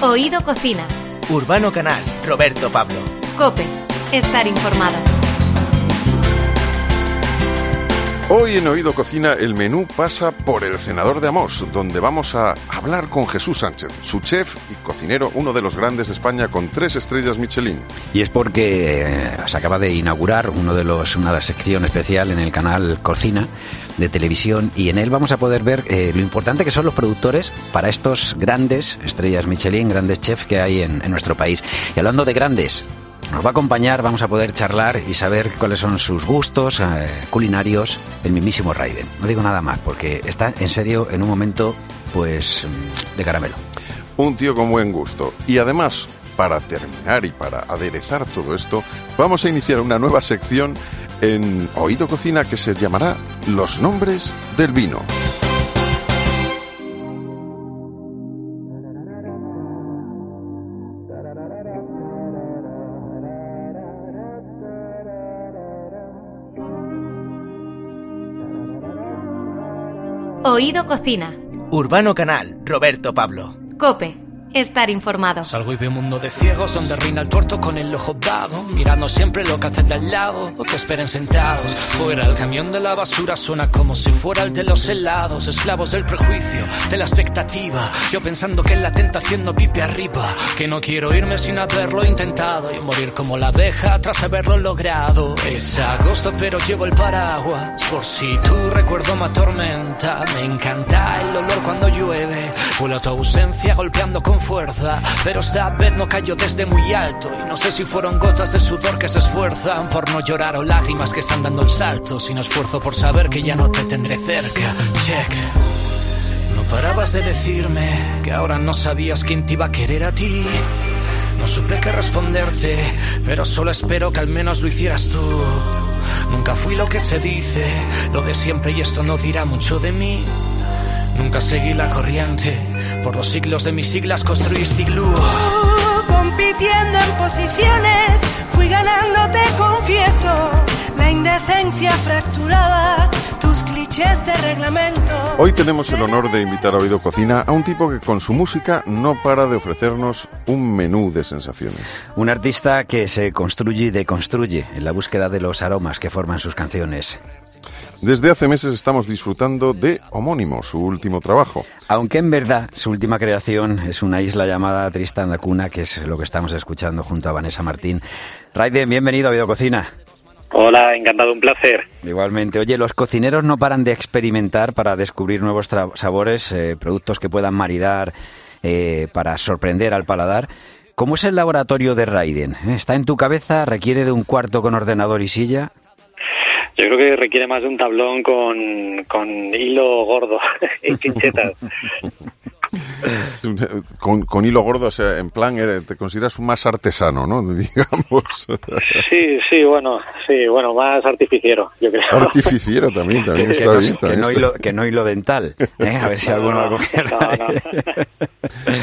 Oído Cocina. Urbano Canal, Roberto Pablo. Cope, estar informado. Hoy en Oído Cocina el menú pasa por el Cenador de Amos, donde vamos a hablar con Jesús Sánchez, su chef y cocinero, uno de los grandes de España con tres estrellas Michelin. Y es porque eh, se acaba de inaugurar uno de los, una sección especial en el canal Cocina de televisión y en él vamos a poder ver eh, lo importante que son los productores para estos grandes estrellas Michelin, grandes chefs que hay en, nuestro país. Y hablando de grandes, nos va a acompañar, vamos a poder charlar y saber cuáles son sus gustos eh, culinarios, el mismísimo Raiden. No digo nada más, porque está en serio en un momento, pues, de caramelo. Un tío con buen gusto. Y además, para terminar y para aderezar todo esto, vamos a iniciar una nueva sección en Oído Cocina que se llamará Los nombres del vino. Oído Cocina. Urbano Canal, Roberto Pablo. Cope, estar informado. Salgo y veo un mundo de ciegos donde reina el tuerto con el ojo dado, mirando siempre lo que hace de al lado o que esperen sentados. Fuera el camión de la basura suena como si fuera el de los helados, esclavos del prejuicio, de la expectativa. Yo pensando que la tentación no pipe arriba, que no quiero irme sin haberlo intentado y morir como la abeja tras haberlo logrado. Es agosto pero llevo el paraguas por si tu recuerdo me atormenta. Me encanta el olor cuando llueve, vuelo tu ausencia golpeando con fuerza, pero esta vez no cayó desde muy alto y no sé si fueron gotas de sudor que se esfuerzan por no llorar o lágrimas que están dando el salto, sino esfuerzo por saber que ya no te tendré cerca. Check. No parabas de decirme que ahora no sabías quién te iba a querer a ti. No supe qué responderte, pero solo espero que al menos lo hicieras tú. Nunca fui lo que se dice, lo de siempre y esto no dirá mucho de mí. Nunca seguí la corriente, por los siglos de mis siglas construiste iglú. compitiendo en posiciones, fui ganando, te confieso. La indecencia fracturaba tus clichés de reglamento. Hoy tenemos el honor de invitar a Oído Cocina a un tipo que con su música no para de ofrecernos un menú de sensaciones. Un artista que se construye y deconstruye en la búsqueda de los aromas que forman sus canciones. Desde hace meses estamos disfrutando de Homónimo, su último trabajo. Aunque en verdad su última creación es una isla llamada Tristan da Cuna, que es lo que estamos escuchando junto a Vanessa Martín. Raiden, bienvenido a Videococina. Hola, encantado, un placer. Igualmente. Oye, los cocineros no paran de experimentar para descubrir nuevos sabores, eh, productos que puedan maridar eh, para sorprender al paladar. ¿Cómo es el laboratorio de Raiden? ¿Eh? ¿Está en tu cabeza? ¿Requiere de un cuarto con ordenador y silla? Yo creo que requiere más de un tablón con, con hilo gordo y pinchetas. Con, con, hilo gordo, o sea, en plan, te consideras un más artesano, ¿no? Digamos. Sí, sí, bueno, sí, bueno, más artificiero, yo creo. Artificiero también, también que, está no, bien. Que, no hilo, que no hilo dental, ¿eh? a ver si alguno va a coger. No, no.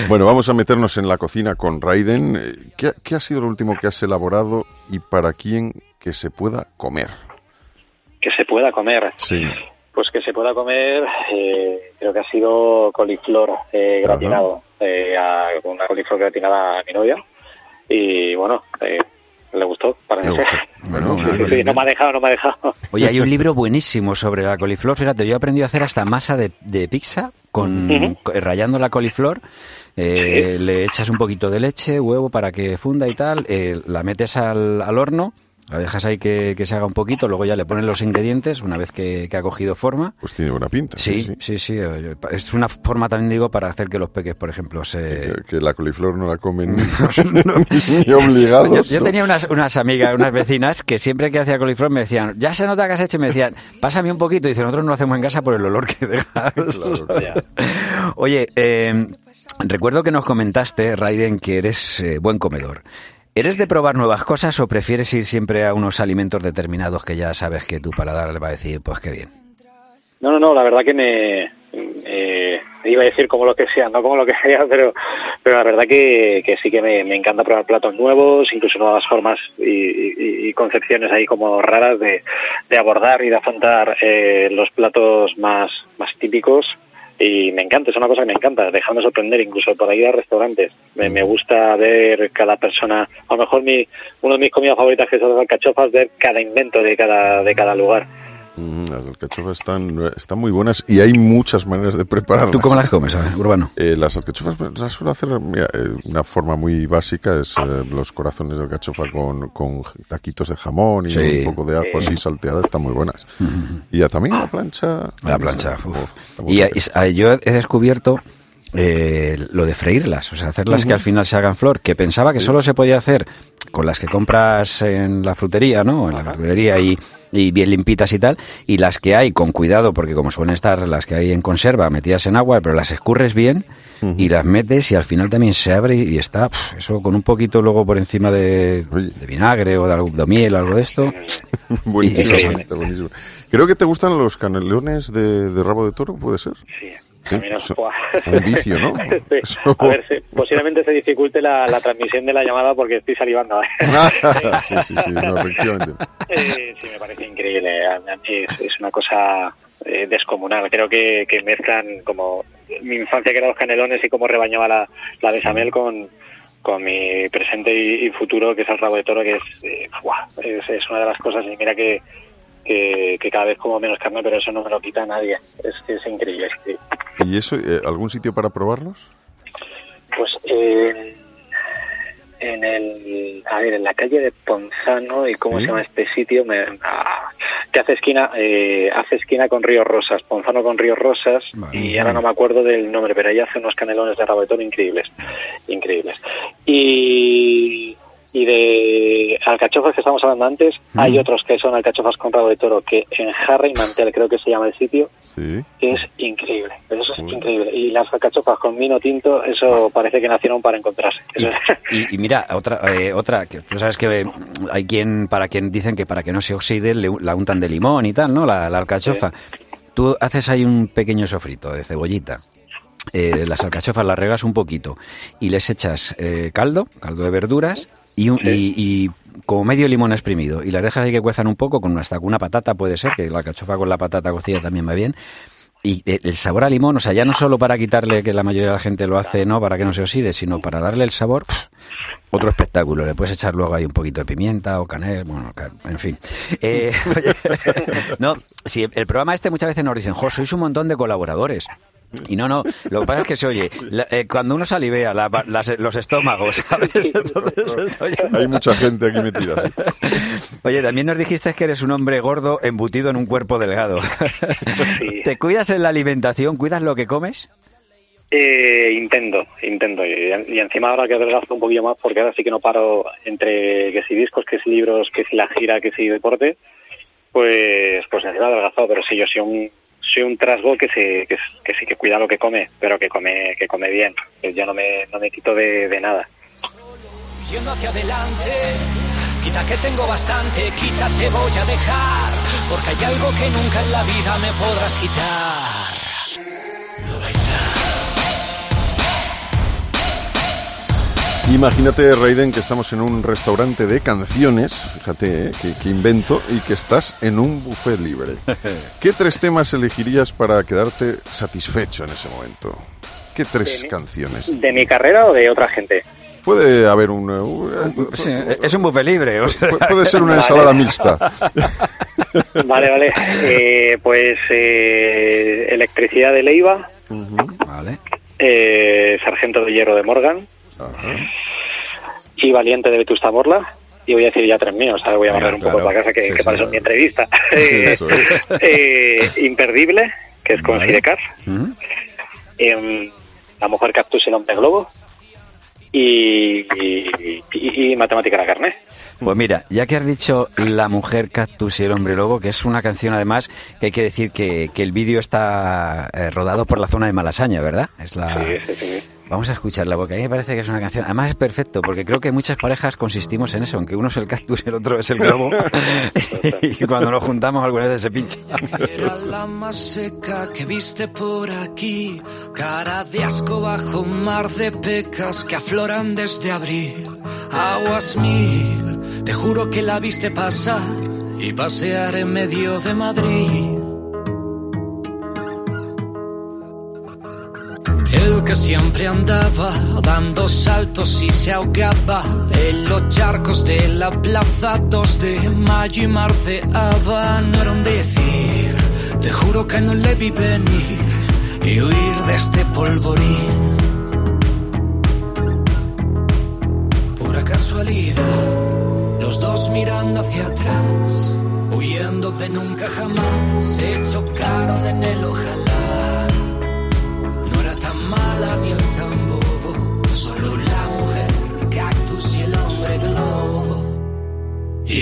Bueno, vamos a meternos en la cocina con Raiden. ¿Qué, ¿Qué ha sido lo último que has elaborado y para quién que se pueda comer? Que se pueda comer. Sí. Pues que se pueda comer, eh, creo que ha sido coliflor eh, gratinado, eh, a, una coliflor gratinada a mi novia. Y bueno, eh, le gustó, para ¿Te mí. gustó? Bueno, Sí, bueno, sí, sí, bien. no me ha dejado, no me ha dejado. Oye, hay un libro buenísimo sobre la coliflor. Fíjate, yo he aprendido a hacer hasta masa de, de pizza con co- rayando la coliflor. Eh, Le echas un poquito de leche, huevo para que funda y tal. eh, la metes al, al horno, la dejas ahí que, que se haga un poquito. Luego ya le pones los ingredientes una vez que, que ha cogido forma. Pues tiene buena pinta. Sí, sí, sí. eh, Es una forma también, digo, para hacer que los peques, por ejemplo, se... Que, que la coliflor no la comen ni obligados. Yo, yo ¿no? tenía unas, unas amigas, unas vecinas, que siempre que hacía coliflor me decían, ya se nota que has hecho, y me decían, pásame un poquito. Y dice, nosotros no lo hacemos en casa por el olor que dejas. Claro. Oye, eh, recuerdo que nos comentaste, Raiden, que eres eh, buen comedor. ¿Eres de probar nuevas cosas o prefieres ir siempre a unos alimentos determinados que ya sabes que tu paladar le va a decir, pues qué bien? No, no, no, la verdad que me, iba a decir como lo que sea, no como lo que sea, pero, pero la verdad que, sí que me, encanta probar platos nuevos, incluso nuevas formas y, concepciones ahí como raras de, de abordar y de afrontar eh, los platos más, más típicos y me encanta, es una cosa que me encanta, dejarme sorprender incluso por ir a restaurantes. Me, me gusta ver cada persona, a lo mejor mi, uno de mis comidas favoritas que son las alcachofas, ver cada invento de cada, de cada lugar. Mm, las alcachofas están, están muy buenas y hay muchas maneras de prepararlas. ¿Tú cómo las comes, Urbano? Eh, las alcachofas las suelo hacer mira, eh, una forma muy básica, es eh, los corazones de alcachofa con, con taquitos de jamón y Sí. un poco de ajo así salteada, están muy buenas. Y ya también la plancha. La plancha. Uf. Y, y- ah, yo he descubierto eh, lo de freírlas, o sea, hacerlas que al final se hagan flor, que pensaba que solo se podía hacer con las que compras en la frutería, ¿no? En la verdulería y, y bien limpitas y tal, y las que hay con cuidado, porque como suelen estar las que hay en conserva metidas en agua, pero las escurres bien y las metes y al final también se abre y está eso con un poquito luego por encima de, vinagre o de, algo- de miel o algo de esto. buenísimo. Creo que te gustan los canelones de, de rabo de toro, ¿puede ser? Sí, Sí, ¡buah! un vicio, ¿no? Sí. A ver, sí, posiblemente se dificulte la, la transmisión de la llamada porque estoy salivando. sí, sí, sí, no, efectivamente. Eh, sí, me parece increíble. Es, es una cosa eh, descomunal. Creo que, que mezclan como mi infancia que eran los canelones y cómo rebañaba la, la bechamel con, con mi presente y, y futuro que es el rabo de toro que es, eh, ¡buah! es, es una de las cosas y mira que, que, que cada vez como menos carne pero eso no me lo quita nadie. Es, es increíble. sí. ¿Y eso, eh, algún sitio para probarlos? Pues eh, en el, a ver, en la calle de Ponzano y cómo ¿Sí? se llama este sitio, me, ah, que hace esquina, eh, hace esquina con Río Rosas, Ponzano con Río Rosas Vale. y ahora no me acuerdo del nombre, pero ahí hace unos canelones de rabo de toro increíbles, increíbles. Y y de alcachofas que estábamos hablando antes, hay otros que son alcachofas con rabo de toro que en Jarra y Mantel creo que se llama el sitio, Sí. es increíble, eso es Uy. increíble. Y las alcachofas con vino tinto, eso parece que nacieron para encontrarse. Y, Eso- y- y mira, otra, eh, otra, que tú sabes que hay quien, para quien dicen que para que no se oxide, le- la untan de limón y tal, ¿no? La, la alcachofa. Tú haces ahí un pequeño sofrito de cebollita. Eh, las alcachofas las regas un poquito y les echas eh, caldo, caldo de verduras y, un- y, y como medio limón exprimido y las dejas ahí que cuezan un poco con hasta una patata puede ser, que la alcachofa con la patata cocida también va bien. Y el sabor a limón, o sea, ya no solo para quitarle que la mayoría de la gente lo hace, no, para que no se oxide, sino para darle el sabor, pff, otro espectáculo. Le puedes echar luego ahí un poquito de pimienta o canela, bueno, en fin. Eh, no, si el programa este muchas veces nos dicen, jo, sois un montón de colaboradores. Y no, no, lo que pasa es que se oye, la- eh, cuando uno salivea, la- las- los estómagos, ¿sabes? Entonces, Hay mucha gente aquí metida. sí. Oye, también nos dijiste que eres un hombre gordo embutido en un cuerpo delgado. Sí. ¿Te cuidas en la alimentación? ¿Cuidas lo que comes? Eh, intento, intento. Y, y encima ahora que adelgazo un poquillo más, porque ahora sí que no paro entre que si discos, que si libros, que si la gira, que si deporte, pues pues encima adelgazado. Pero sí, yo soy un soy un trasgo que, se, que, que sí que cuida lo que come, pero que come que come bien. Que Yo no me, no me quito de, de nada. Yendo hacia adelante, quita que tengo bastante, quita te voy a dejar, porque hay algo que nunca en la vida me podrás quitar. Imagínate, Raiden, que estamos en un restaurante de canciones, fíjate, eh, que, que invento, y que estás en un buffet libre. ¿Qué tres temas elegirías para quedarte satisfecho en ese momento? ¿Qué tres De mi- canciones? ¿De mi carrera o de otra gente? Puede haber un... uh, Sí, es un buffet libre. o sea. pu- puede ser una Vale. ensalada mixta. Vale, vale. Eh, pues eh, Electricidad de Leiva, Vale. eh, Sargento de Hierro de Morgan Ajá. y Valiente de Vetusta Morla. Y voy a decir ya tres míos, voy a barrer un poco claro. para casa, que, Sí, que sí, mi entrevista. Eh, Eso es. eh, Imperdible, que es con Vale. Sidecar. Em, la Mujer Cactus y el Hombre Globo. Y, y, y- y Matemática la Carne. Pues mira, ya que has dicho La mujer cactus y el hombre lobo, que es una canción además que hay que decir que, que el vídeo está eh, rodado por la zona de Malasaña, ¿verdad? Es la... Sí, sí, sí. Vamos a escucharla porque a mí me parece que es una canción. Además es perfecto porque creo que muchas parejas consistimos en eso, aunque uno es el cactus y el otro es el globo. y cuando nos juntamos alguna vez se pincha. Era la más seca que viste por aquí, cara de asco bajo un mar de pecas que afloran desde abril. Aguas mil, te juro que la viste pasar y pasear en medio de Madrid. Que siempre andaba dando saltos y se ahogaba en los charcos de la plaza 2 de mayo y marceaba. No era un decir, te juro que no le vi venir y huir de este polvorín. Pura casualidad, los dos mirando hacia atrás, huyendo de nunca jamás, se chocaron en el ojalá.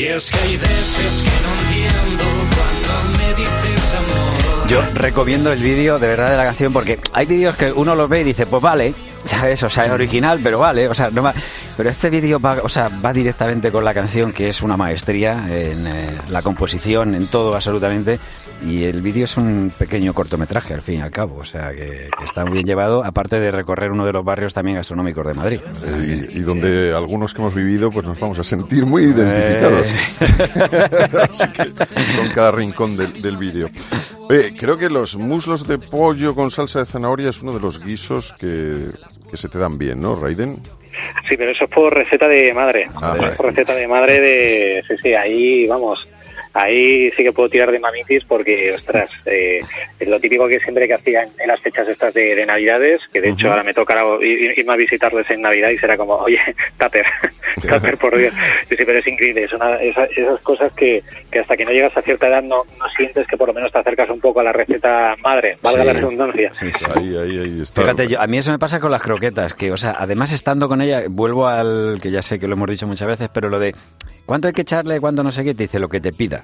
Es que hay veces que no entiendo cuando me dices amor. Yo recomiendo el vídeo de verdad de la canción porque hay vídeos que uno los ve y dice, pues vale, ¿sabes? O sea, es original, pero vale, o sea, no va- pero este vídeo va, o sea, va directamente con la canción que es una maestría en eh, la composición, en todo absolutamente, y el vídeo es un pequeño cortometraje al fin y al cabo, o sea, que, que está muy bien llevado, aparte de recorrer uno de los barrios también gastronómicos de Madrid. Eh, y, y donde algunos que hemos vivido pues nos vamos a sentir muy identificados Así que, con cada rincón del, del vídeo Oye, creo que los muslos de pollo con salsa de zanahoria es uno de los guisos que, que se te dan bien, ¿no, Raiden? Sí, pero eso es por receta de madre. Ah, por receta de madre de... Sí, sí, ahí, vamos, ahí sí que puedo tirar de mamitis porque, ostras, eh, es lo típico que siempre que hacía en, en las fechas estas de, de Navidades, que de hecho ahora me toca ir- irme a visitarles en Navidad y será como, oye, Tupper, Tupper, por Dios. Sí, sí, pero es increíble, es una, esa- esas cosas que, que hasta que no llegas a cierta edad no, no sientes que por lo menos te acercas un poco a la receta madre, valga Sí. la redundancia. Sí, sí. Ahí, ahí, ahí está. Fíjate, yo, a mí eso me pasa con las croquetas, que, o sea, además estando con ella, vuelvo al que ya sé que lo hemos dicho muchas veces, pero lo de cuánto hay que echarle, cuánto no sé qué, te dice lo que te pida.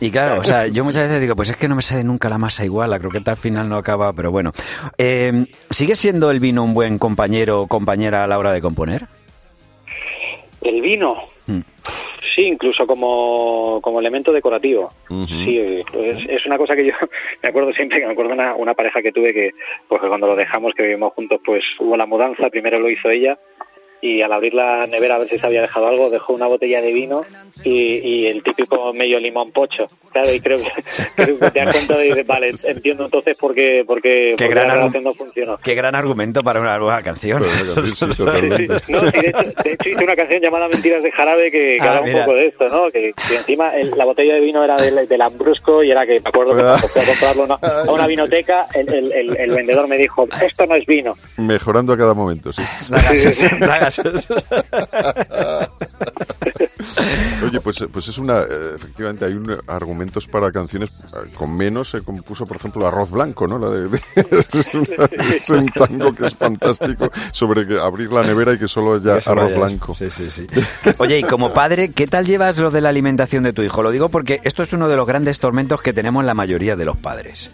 Y claro, o sea, yo muchas veces digo, pues es que no me sale nunca la masa igual, la croqueta al final no acaba, pero bueno. Eh, ¿Sigue siendo el vino un buen compañero o compañera a la hora de componer? El vino, Mm. sí, incluso como, como elemento decorativo. Sí, es, es una cosa que yo me acuerdo siempre, que me acuerdo una, una pareja que tuve que, pues que cuando lo dejamos, que vivimos juntos, pues hubo la mudanza, primero lo hizo ella y al abrir la nevera a ver si se había dejado algo, dejó una botella de vino y, y el típico medio limón pocho. Claro, y creo que, creo que te das cuenta de, vale, entiendo entonces por qué, por qué, Qué por gran la relación no funcionó. Qué gran argumento para una nueva canción. Pues, sí, sí, totalmente. No, sí, de, hecho, de hecho hice una canción llamada Mentiras de Jarabe que, que Ah, habla un poco de esto, ¿no? Que, que encima el- la botella de vino era del, del Ambrusco y era que me acuerdo que cuando fui a comprarlo ¿no? a una vinoteca, el, el- el- el vendedor me dijo, esto no es vino. Mejorando a cada momento, sí. Da gases, Oye, pues, eh, pues es una. eh, efectivamente, hay un, argumentos para canciones. eh, Con menos se compuso, por ejemplo, Arroz Blanco, ¿no? La de, de- es, una- es un tango que es fantástico sobre que abrir la nevera y que solo haya Eso arroz vaya, blanco. Sí, sí, sí. Oye, y como padre, ¿qué tal llevas lo de la alimentación de tu hijo? Lo digo porque esto es uno de los grandes tormentos que tenemos la mayoría de los padres.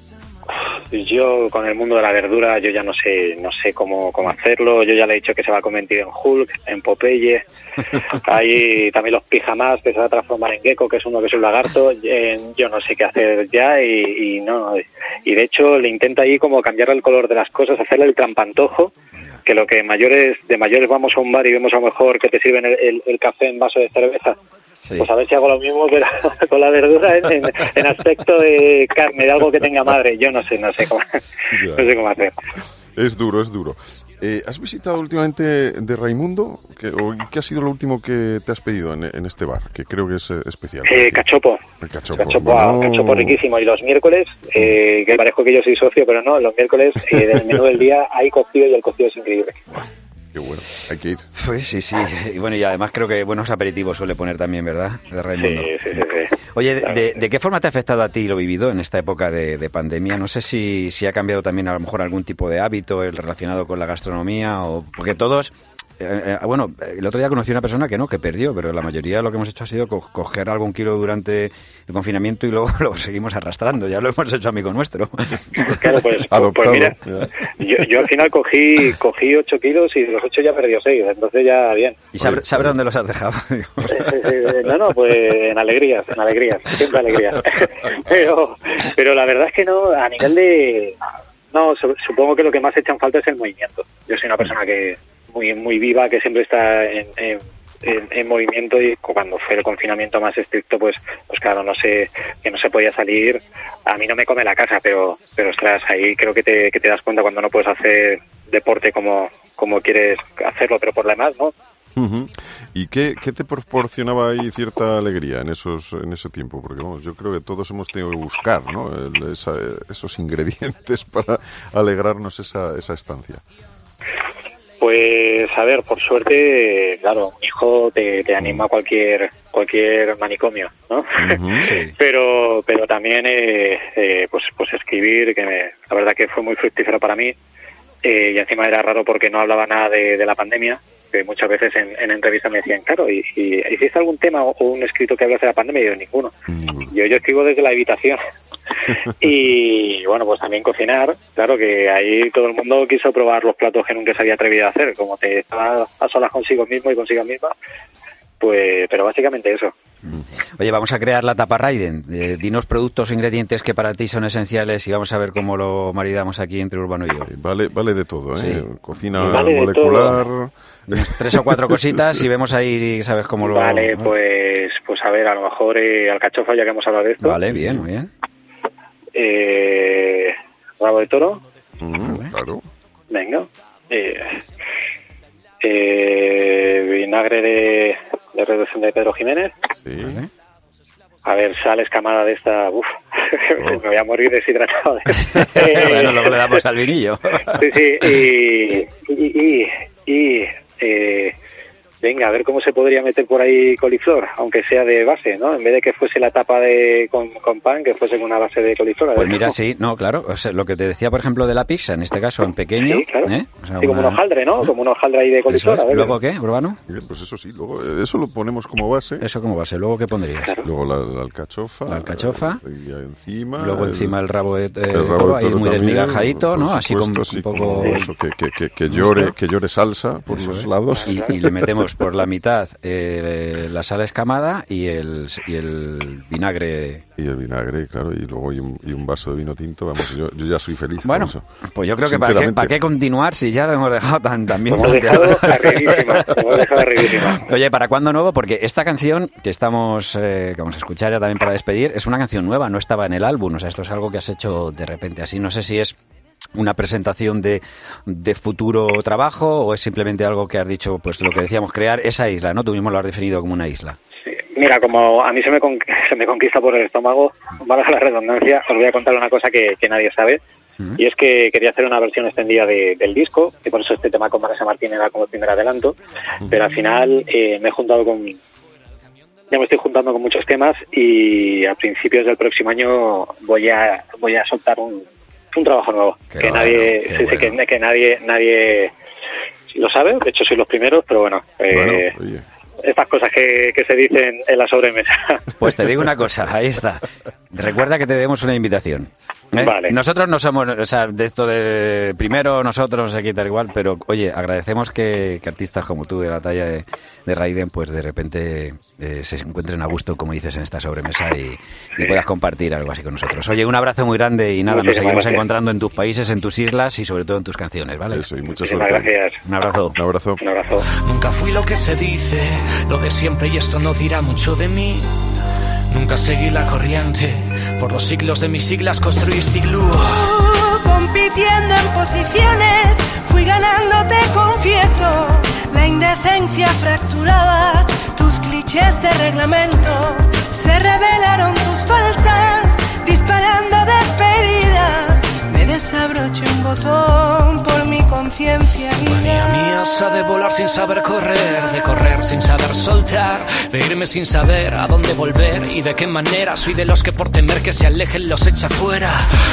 Yo con el mundo de la verdura, yo ya no sé, no sé cómo, cómo hacerlo. Yo ya le he dicho que se va a convertir en Hulk, en Popeye. Hay también los pijamas que se va a transformar en gecko, que es uno que es un lagarto. Eh, Yo no sé qué hacer ya y, y no. Y de hecho le intento ahí como cambiar el color de las cosas, hacerle el trampantojo. Que lo que mayores de mayores vamos a un bar y vemos a lo mejor que te sirven el, el- el café en vaso de cerveza. Sí. Pues a ver si hago lo mismo, pero con la verdura en, en- en aspecto de carne, de algo que tenga madre. Yo no sé, no sé cómo, no sé cómo hacer. Es duro, es duro. Eh, ¿Has visitado últimamente de Raimundo? ¿Qué, o ¿Qué ha sido lo último que te has pedido en, en este bar? Que creo que es eh, especial. Eh, cachopo. El cachopo. Cachopo, Bueno. cachopo riquísimo. Y los miércoles, eh, que parezco que yo soy socio, pero no, los miércoles eh, del menú del día hay cocido y el cocido es increíble. Qué bueno, hay que ir. Pues sí, sí. Y bueno, y además creo que buenos aperitivos suele poner también, ¿verdad? De Sí, Raimundo. sí, sí. sí. Oye, de, de- de qué forma te ha afectado a ti lo vivido en esta época de, de pandemia? No sé si, si ha cambiado también a lo mejor algún tipo de hábito el relacionado con la gastronomía o porque todos eh, eh, bueno, el otro día conocí a una persona que no, que perdió, pero la mayoría lo que hemos hecho ha sido co- coger algún kilo durante el confinamiento y luego lo seguimos arrastrando. Ya lo hemos hecho amigo nuestro. Claro, pues, pues, Adoptado, mira, yo, yo al final cogí cogí 8 kilos y de los 8 ya perdió 6, entonces ya bien. ¿Y sabe, sabe dónde los has dejado? Eh, No, no, pues en alegrías, en alegrías, siempre alegrías. Pero, pero la verdad es que no, a nivel de... No, su- supongo que lo que más echan falta es el movimiento. Yo soy una persona que muy muy viva, que siempre está en, en- en, en movimiento y cuando fue el confinamiento más estricto, pues, pues claro, no sé, que no se podía salir. A mí no me come la casa, pero, pero ostras, ahí creo que te, que te das cuenta cuando no puedes hacer deporte como, como quieres hacerlo, pero por lo demás, ¿no? ¿Y qué, qué te proporcionaba ahí cierta alegría en esos en ese tiempo? Porque vamos, yo creo que todos hemos tenido que buscar ¿no? El- esa- esos ingredientes para alegrarnos esa, esa estancia. Pues a ver, por suerte, claro, un hijo te, te anima a cualquier cualquier manicomio, ¿no? Sí. pero pero también eh, eh, pues pues escribir que me- la verdad que fue muy fructífero para mí eh, y encima era raro porque no hablaba nada de, de la pandemia que muchas veces en, en entrevistas me decían claro y, y hiciste algún tema o, o un escrito que hablase de la pandemia y yo ninguno Ninguno. yo yo escribo desde la habitación y bueno pues también cocinar claro que ahí todo el mundo quiso probar los platos que nunca se había atrevido a hacer como te estaba a solas consigo mismo y consigo misma pues pero básicamente eso Oye, vamos a crear la tapa Raiden. Eh, dinos productos o ingredientes que para ti son esenciales y vamos a ver cómo lo maridamos aquí entre Urbano y yo. Eh, Vale, vale de todo, ¿eh? Sí. Cocina Vale molecular. Tres o cuatro cositas y vemos ahí, sabes cómo lo... Vale, pues, pues a ver, a lo mejor eh, alcachofa, ya que hemos hablado de esto. Vale, bien, muy bien. Eh, rabo de toro, Ujú, claro. venga. Eh, eh, vinagre de, de reducción de Pedro Jiménez. Sí. A ver, sal escamada de esta. Uf, me voy a morir deshidratado. bueno, luego le damos al vinillo. Sí, sí, y. y, y, y, eh, venga, a ver cómo se podría meter por ahí coliflor, aunque sea de base, ¿no? En vez de que fuese la tapa de con, con pan, que fuese una base de coliflor. Pues mira, sí, no, claro. o sea, lo que te decía, por ejemplo, de la pizza, en este caso en pequeño. Sí, claro. ¿eh? O sea, Sí, como un hojaldre, ¿no? Como un hojaldre ahí de coliflor. es. a ver. ¿Luego qué, Urbano? Bien, Pues eso sí, luego eh, eso lo ponemos como base. ¿Eso a ser? ¿Luego qué pondrías? Luego la, la alcachofa. La alcachofa. eh, y encima. Luego el- encima el rabo de, eh, el rabo toro, de ahí muy desmigajadito, ¿no? Así con supuesto, un poco... como eso, que, que, que, que llore, que llore salsa por Eso los lados. Y, y le metemos por la mitad eh, la sal escamada y el, y el vinagre. Y el vinagre, claro, y luego y un, y un vaso de vino tinto, vamos, yo, yo ya soy feliz. Bueno, con eso. pues yo creo que para qué, Sinceramente. para qué continuar si ya lo hemos dejado tan, tan bien hemos planteado. dejado arribísima. lo hemos dejado arribísima. Oye, ¿para cuándo nuevo? Porque esta canción que estamos, eh, que vamos a escuchar ya también para despedir, es una canción nueva, no estaba en el álbum. O sea, esto es algo que has hecho de repente así. No sé si es una presentación de, de futuro trabajo o es simplemente algo que has dicho, pues lo que decíamos, crear esa isla, ¿no? Tú mismo lo has definido como una isla. Sí. Mira, como a mí se me, con- se me conquista por el estómago, valga la redundancia, os voy a contar una cosa que, que nadie sabe. Y es que quería hacer una versión extendida de- del disco, y por eso este tema con Vanessa Martín era como el primer adelanto. Pero al final eh, me he juntado con. Ya me estoy juntando con muchos temas y a principios del próximo año voy a voy a soltar un, un trabajo nuevo. Qué que bueno, nadie, sí, sí, bueno. que, que nadie, nadie lo sabe. De hecho, soy los primeros, pero bueno. eh, Bueno, estas cosas que, que se dicen en la sobremesa. Pues te digo una cosa, ahí está. Recuerda que te demos una invitación. ¿eh? Vale. Nosotros no somos, o sea, de esto de primero nosotros, aquí tal igual, pero oye, agradecemos que, que artistas como tú, de la talla de, de Raiden, pues de repente eh, se encuentren a gusto, como dices, en esta sobremesa y, y puedas compartir algo así con nosotros. Oye, un abrazo muy grande y nada, nos seguimos gracias. encontrando en tus países, en tus islas y sobre todo en tus canciones, ¿vale? eso, y mucha Muchísimas suerte. gracias. Un abrazo. Un abrazo. Un abrazo. Nunca fui lo que se dice, lo de siempre y esto no dirá mucho de mí. Nunca seguí la corriente, por los siglos de mis siglas construiste iglú. Uh, compitiendo en posiciones, fui ganando, te confieso. La indecencia fracturaba tus clichés de reglamento. Se revelaron tus faltas, disparando despedidas. Me desabroché un botón por mi conciencia. Manía mía sabe volar sin saber correr, de correr sin saber soltar, de irme sin saber a dónde volver y de qué manera. Soy de los que por temer que se alejen los echa fuera.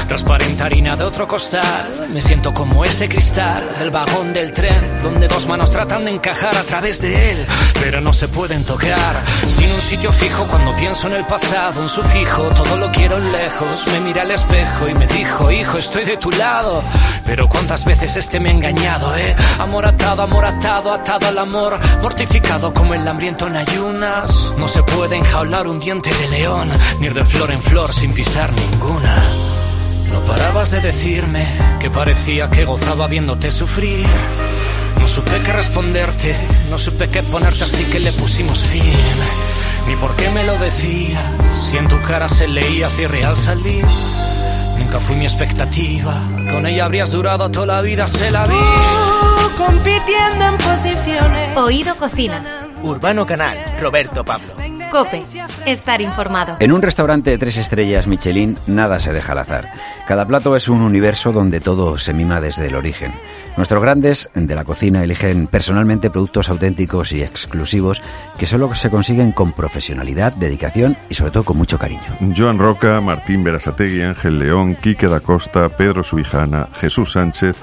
Transparente harina de otro costal, me siento como ese cristal del vagón del tren, donde dos manos tratan de encajar a través de él, pero no se pueden tocar. Sin un sitio fijo cuando pienso en el pasado, un sufijo, todo lo quiero lejos. Me miré al espejo y me dijo, hijo, estoy de tu lado. Pero cuántas veces este me ha engañado, eh. Amor atado, amor atado, atado al amor. Mortificado como el hambriento en ayunas. No se puede enjaular un diente de león, ni ir de flor en flor sin pisar ninguna. No parabas de decirme que parecía que gozaba viéndote sufrir. No supe qué responderte, no supe qué ponerte, así que le pusimos fin. Ni por qué me lo decías, si en tu cara se leía cierre al salir. Nunca fui mi expectativa, con ella habrías durado toda la vida, se la vi. Uh, compitiendo en posiciones. Oído Cocina. Urbano Canal, Roberto Pablo. Cope. Estar informado. En un restaurante de tres estrellas Michelin nada se deja al azar. Cada plato es un universo donde todo se mima desde el origen. Nuestros grandes de la cocina eligen personalmente productos auténticos y exclusivos que solo se consiguen con profesionalidad, dedicación y sobre todo con mucho cariño. Joan Roca, Martín Berasategui, Ángel León, Quique da Costa, Pedro Subijana, Jesús Sánchez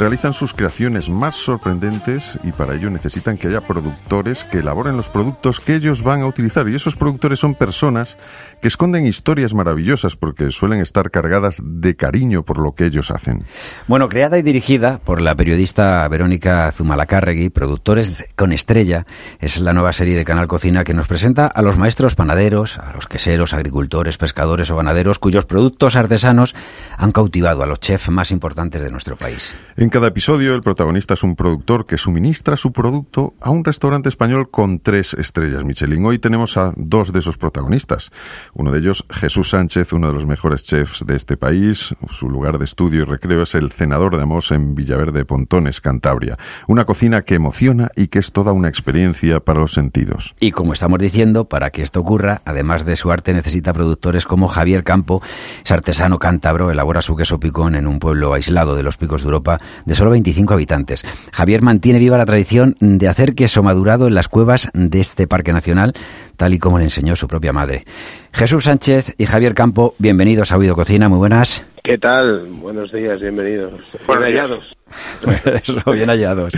realizan sus creaciones más sorprendentes y para ello necesitan que haya productores que elaboren los productos que ellos van a utilizar. Y esos productores son personas que esconden historias maravillosas porque suelen estar cargadas de cariño por lo que ellos hacen. Bueno, creada y dirigida por la periodista Verónica Zumalacárregui, Productores con Estrella, es la nueva serie de Canal Cocina que nos presenta a los maestros panaderos, a los queseros, agricultores, pescadores o ganaderos cuyos productos artesanos han cautivado a los chefs más importantes de nuestro país. En cada episodio el protagonista es un productor que suministra su producto a un restaurante español con tres estrellas Michelin. Hoy tenemos a dos de esos protagonistas. Uno de ellos, Jesús Sánchez, uno de los mejores chefs de este país. Su lugar de estudio y recreo es el Cenador de Amos en Villaverde Pontones, Cantabria. Una cocina que emociona y que es toda una experiencia para los sentidos. Y como estamos diciendo, para que esto ocurra, además de su arte, necesita productores como Javier Campo, es artesano cántabro, elabora su queso picón en un pueblo aislado de los picos de Europa de solo 25 habitantes. Javier mantiene viva la tradición de hacer queso madurado en las cuevas de este parque nacional, tal y como le enseñó su propia madre. Jesús Sánchez y Javier Campo, bienvenidos a Oído Cocina, muy buenas. ¿Qué tal? Buenos días, bienvenidos. Bien hallados. Eso, bien hallados.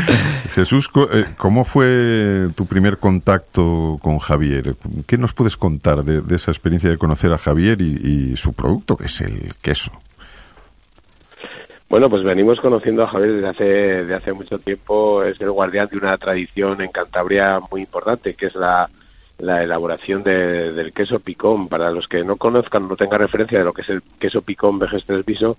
Jesús, co- eh, ¿cómo fue tu primer contacto con Javier? ¿Qué nos puedes contar de, de esa experiencia de conocer a Javier y, y su producto, que es el queso? Bueno, pues venimos conociendo a Javier desde hace, desde hace mucho tiempo. Es el guardián de una tradición en Cantabria muy importante, que es la, la elaboración de- del queso picón. Para los que no conozcan, no tengan referencia de lo que es el queso picón Vegestres Viso,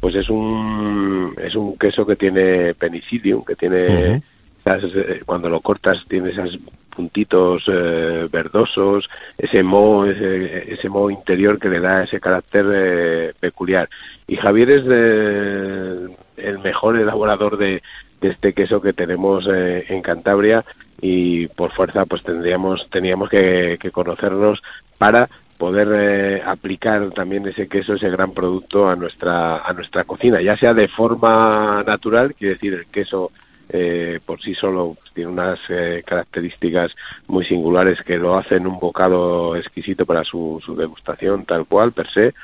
pues es un, es un queso que tiene penicillium, que tiene, esas, eh, cuando lo cortas, tiene esos puntitos eh, verdosos, ese moho, ese, ese moho interior que le da ese carácter eh, peculiar. Y Javier es de- el mejor elaborador de, de este queso que tenemos eh, en Cantabria y por fuerza pues tendríamos teníamos que, conocernos para poder eh, aplicar también ese queso, ese gran producto a nuestra a nuestra cocina, ya sea de forma natural, quiere decir el queso eh, por sí solo tiene unas eh, características muy singulares que lo hacen un bocado exquisito para su, su degustación tal cual per se,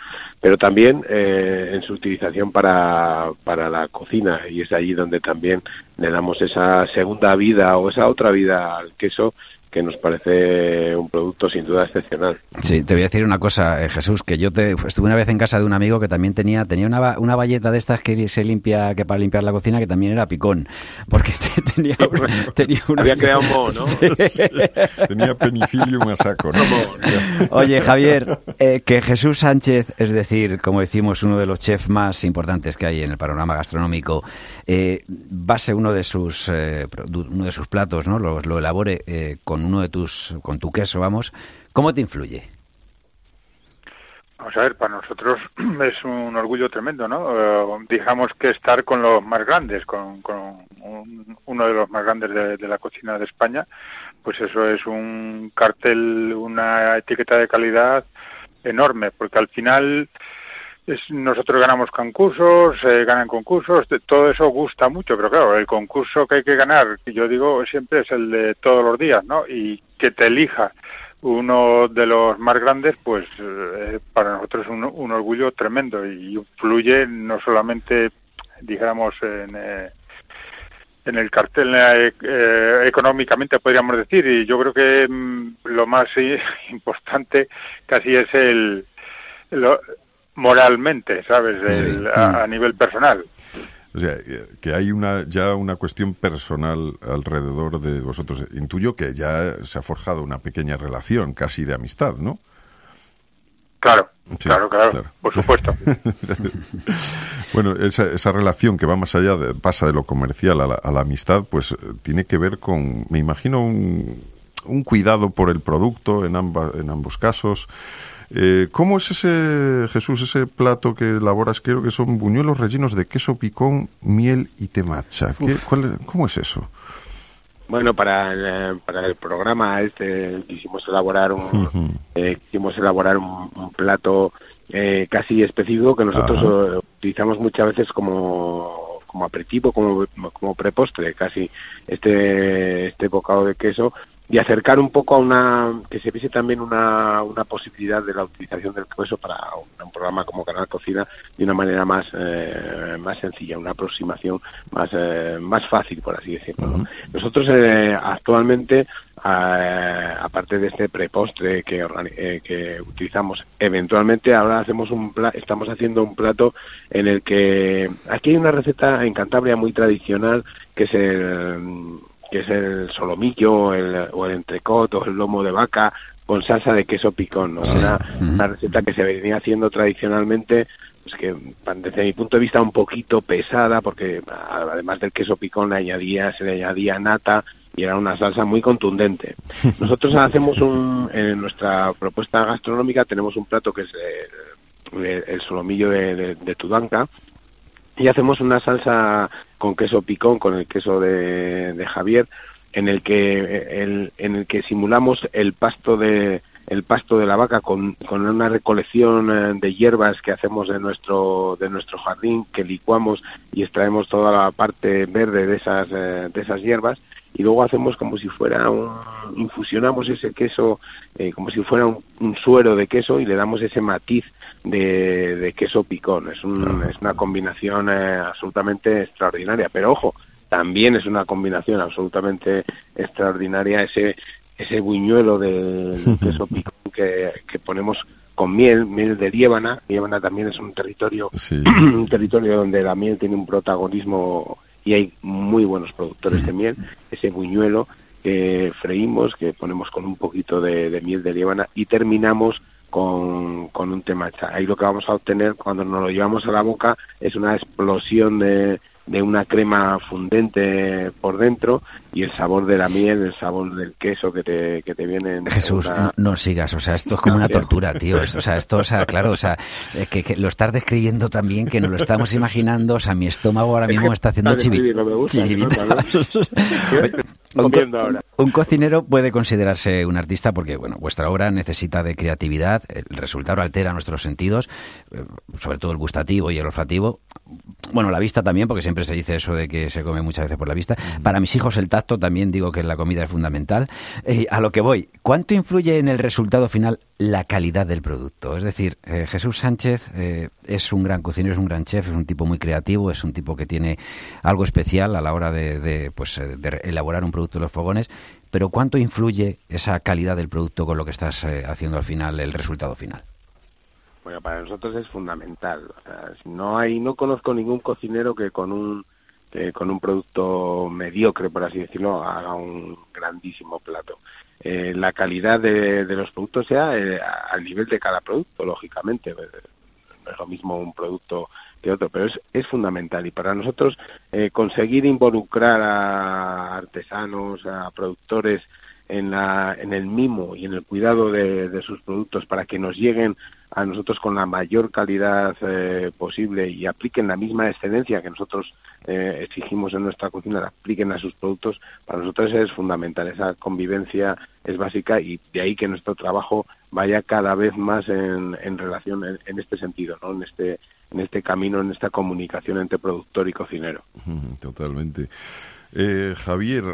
pero también eh, en su utilización para, para la cocina y es allí donde también le damos esa segunda vida o esa otra vida al queso que nos parece un producto sin duda excepcional. Sí, te voy a decir una cosa, eh, Jesús, que yo te, estuve una vez en casa de un amigo que también tenía tenía una, ba- una valleta de estas que se limpia, que para limpiar la cocina, que también era picón, porque te- tenía, tenía una... Había creado un moho, ¿no? Sí. Tenía penicillium a saco, ¿no? Oye, Javier, eh, que Jesús Sánchez, es decir, como decimos, uno de los chefs más importantes que hay en el panorama gastronómico, eh, base uno de sus eh, uno de sus platos, ¿no? Lo, lo elabore eh, uno de tus con tu queso, vamos. ¿Cómo te influye? Vamos a ver, para nosotros es un orgullo tremendo, ¿no? Eh, digamos que estar con los más grandes, con, un- uno de los más grandes de, de la cocina de España, pues eso es un cartel, una etiqueta de calidad enorme, porque al final nosotros ganamos concursos, eh, ganan concursos, todo eso gusta mucho, pero claro, el concurso que hay que ganar, yo digo siempre es el de todos los días, ¿no? Y que te elija uno de los más grandes, pues eh, para nosotros es un, un orgullo tremendo y influye no solamente, dijéramos, en, eh, en el cartel eh, eh, económicamente, podríamos decir, y yo creo que mm, lo más importante casi es el, lo- moralmente, ¿sabes? El- Sí. a, a nivel personal. O sea, eh, que hay una ya una cuestión personal alrededor de vosotros. Intuyo que ya se ha forjado una pequeña relación, casi de amistad, ¿no? Claro, claro, claro, por supuesto. bueno, esa, esa, relación que va más allá, de, pasa de lo comercial a la, a la, amistad, pues tiene que ver con, me imagino, un, un cuidado por el producto en, amba, en ambos casos. Eh, ¿Cómo es ese, Jesús, ese plato que elaboras? Creo que son buñuelos rellenos de queso picón, miel y temacha. ¿Qué, cuál, ¿Cómo es eso? Bueno, para el, para el programa este quisimos elaborar un, eh, quisimos elaborar un, un plato eh, casi específico que nosotros uh, utilizamos muchas veces como como aperitivo, como, como prepostre, casi este este bocado de queso y acercar un poco a una que se viese también una, una posibilidad de la utilización del queso para un, un programa como Canal Cocina de una manera más eh, más sencilla, una aproximación más eh, más fácil por así decirlo. ¿no? Uh -huh. Nosotros eh, actualmente eh, aparte de este prepostre que, eh, que utilizamos eventualmente ahora hacemos un estamos haciendo un plato en el que aquí hay una receta en Cantabria muy tradicional que es el que es el solomillo el, o el entrecot o el lomo de vaca con salsa de queso picón, ¿no? Sí. Una, receta que se venía haciendo tradicionalmente, pues que desde mi punto de vista un poquito pesada, porque además del queso picón le añadía, se le añadía nata y era una salsa muy contundente. Nosotros hacemos un, en nuestra propuesta gastronómica tenemos un plato que es el, el solomillo de, de, de Tudanca, y hacemos una salsa con queso picón, con el queso de, Javier, en el que el, en el que simulamos el pasto de el pasto de la vaca con, con una recolección de hierbas que hacemos de nuestro de nuestro jardín que licuamos y extraemos toda la parte verde de esas de esas hierbas. Y luego hacemos como si fuera un, infusionamos ese queso eh, como si fuera un, un, suero de queso y le damos ese matiz de, de queso picón es, un, es una combinación eh, absolutamente extraordinaria pero ojo también es una combinación absolutamente extraordinaria ese ese buñuelo de, de queso picón que, que ponemos con miel, miel de Líbana. Líbana también es un territorio, sí. un territorio donde la miel tiene un protagonismo y hay muy buenos productores de miel. Ese buñuelo que freímos, que ponemos con un poquito de, de miel de Líbana y terminamos con, con un temacha. Ahí lo que vamos a obtener cuando nos lo llevamos a la boca es una explosión de, de una crema fundente por dentro y el sabor de la miel, el sabor del queso que te, que te viene en Jesús, una... no, no, sigas, o sea, esto es como una tortura, tío. o sea, esto, o sea, claro, o sea, eh, que, que, lo estás describiendo también, que nos lo estamos imaginando, o sea, mi estómago ahora mismo está haciendo chivi... chivitas. un, co un cocinero puede considerarse un artista porque, bueno, vuestra obra necesita de creatividad, el resultado altera nuestros sentidos, eh, sobre todo el gustativo y el olfativo. Bueno, la vista también, porque siempre se dice eso de que se come muchas veces por la vista. Para mis hijos el tacto también digo que la comida es fundamental. Eh, a lo que voy, ¿cuánto influye en el resultado final la calidad del producto? Es decir, eh, Jesús Sánchez eh, es un gran cocinero, es un gran chef, es un tipo muy creativo, es un tipo que tiene algo especial a la hora de, de, pues, de elaborar un producto de los fogones, pero ¿cuánto influye esa calidad del producto con lo que estás haciendo al final, el resultado final? Bueno, para nosotros es fundamental. No hay, no conozco ningún cocinero que con un que con un producto mediocre, por así decirlo, haga un grandísimo plato. Eh, la calidad de, de, los productos sea eh, al nivel de cada producto, lógicamente. Es lo mismo un producto que otro, pero es, es fundamental. Y para nosotros eh, conseguir involucrar a artesanos, a productores en, la, en el mimo y en el cuidado de, de sus productos para que nos lleguen a nosotros con la mayor calidad eh, posible y apliquen la misma excelencia que nosotros eh, exigimos en nuestra cocina, la apliquen a sus productos, para nosotros es fundamental. Esa convivencia es básica y de ahí que nuestro trabajo vaya cada vez más en, relación en, en, este sentido, ¿no? en este en este camino, en esta comunicación entre productor y cocinero. Totalmente. Eh, Javier,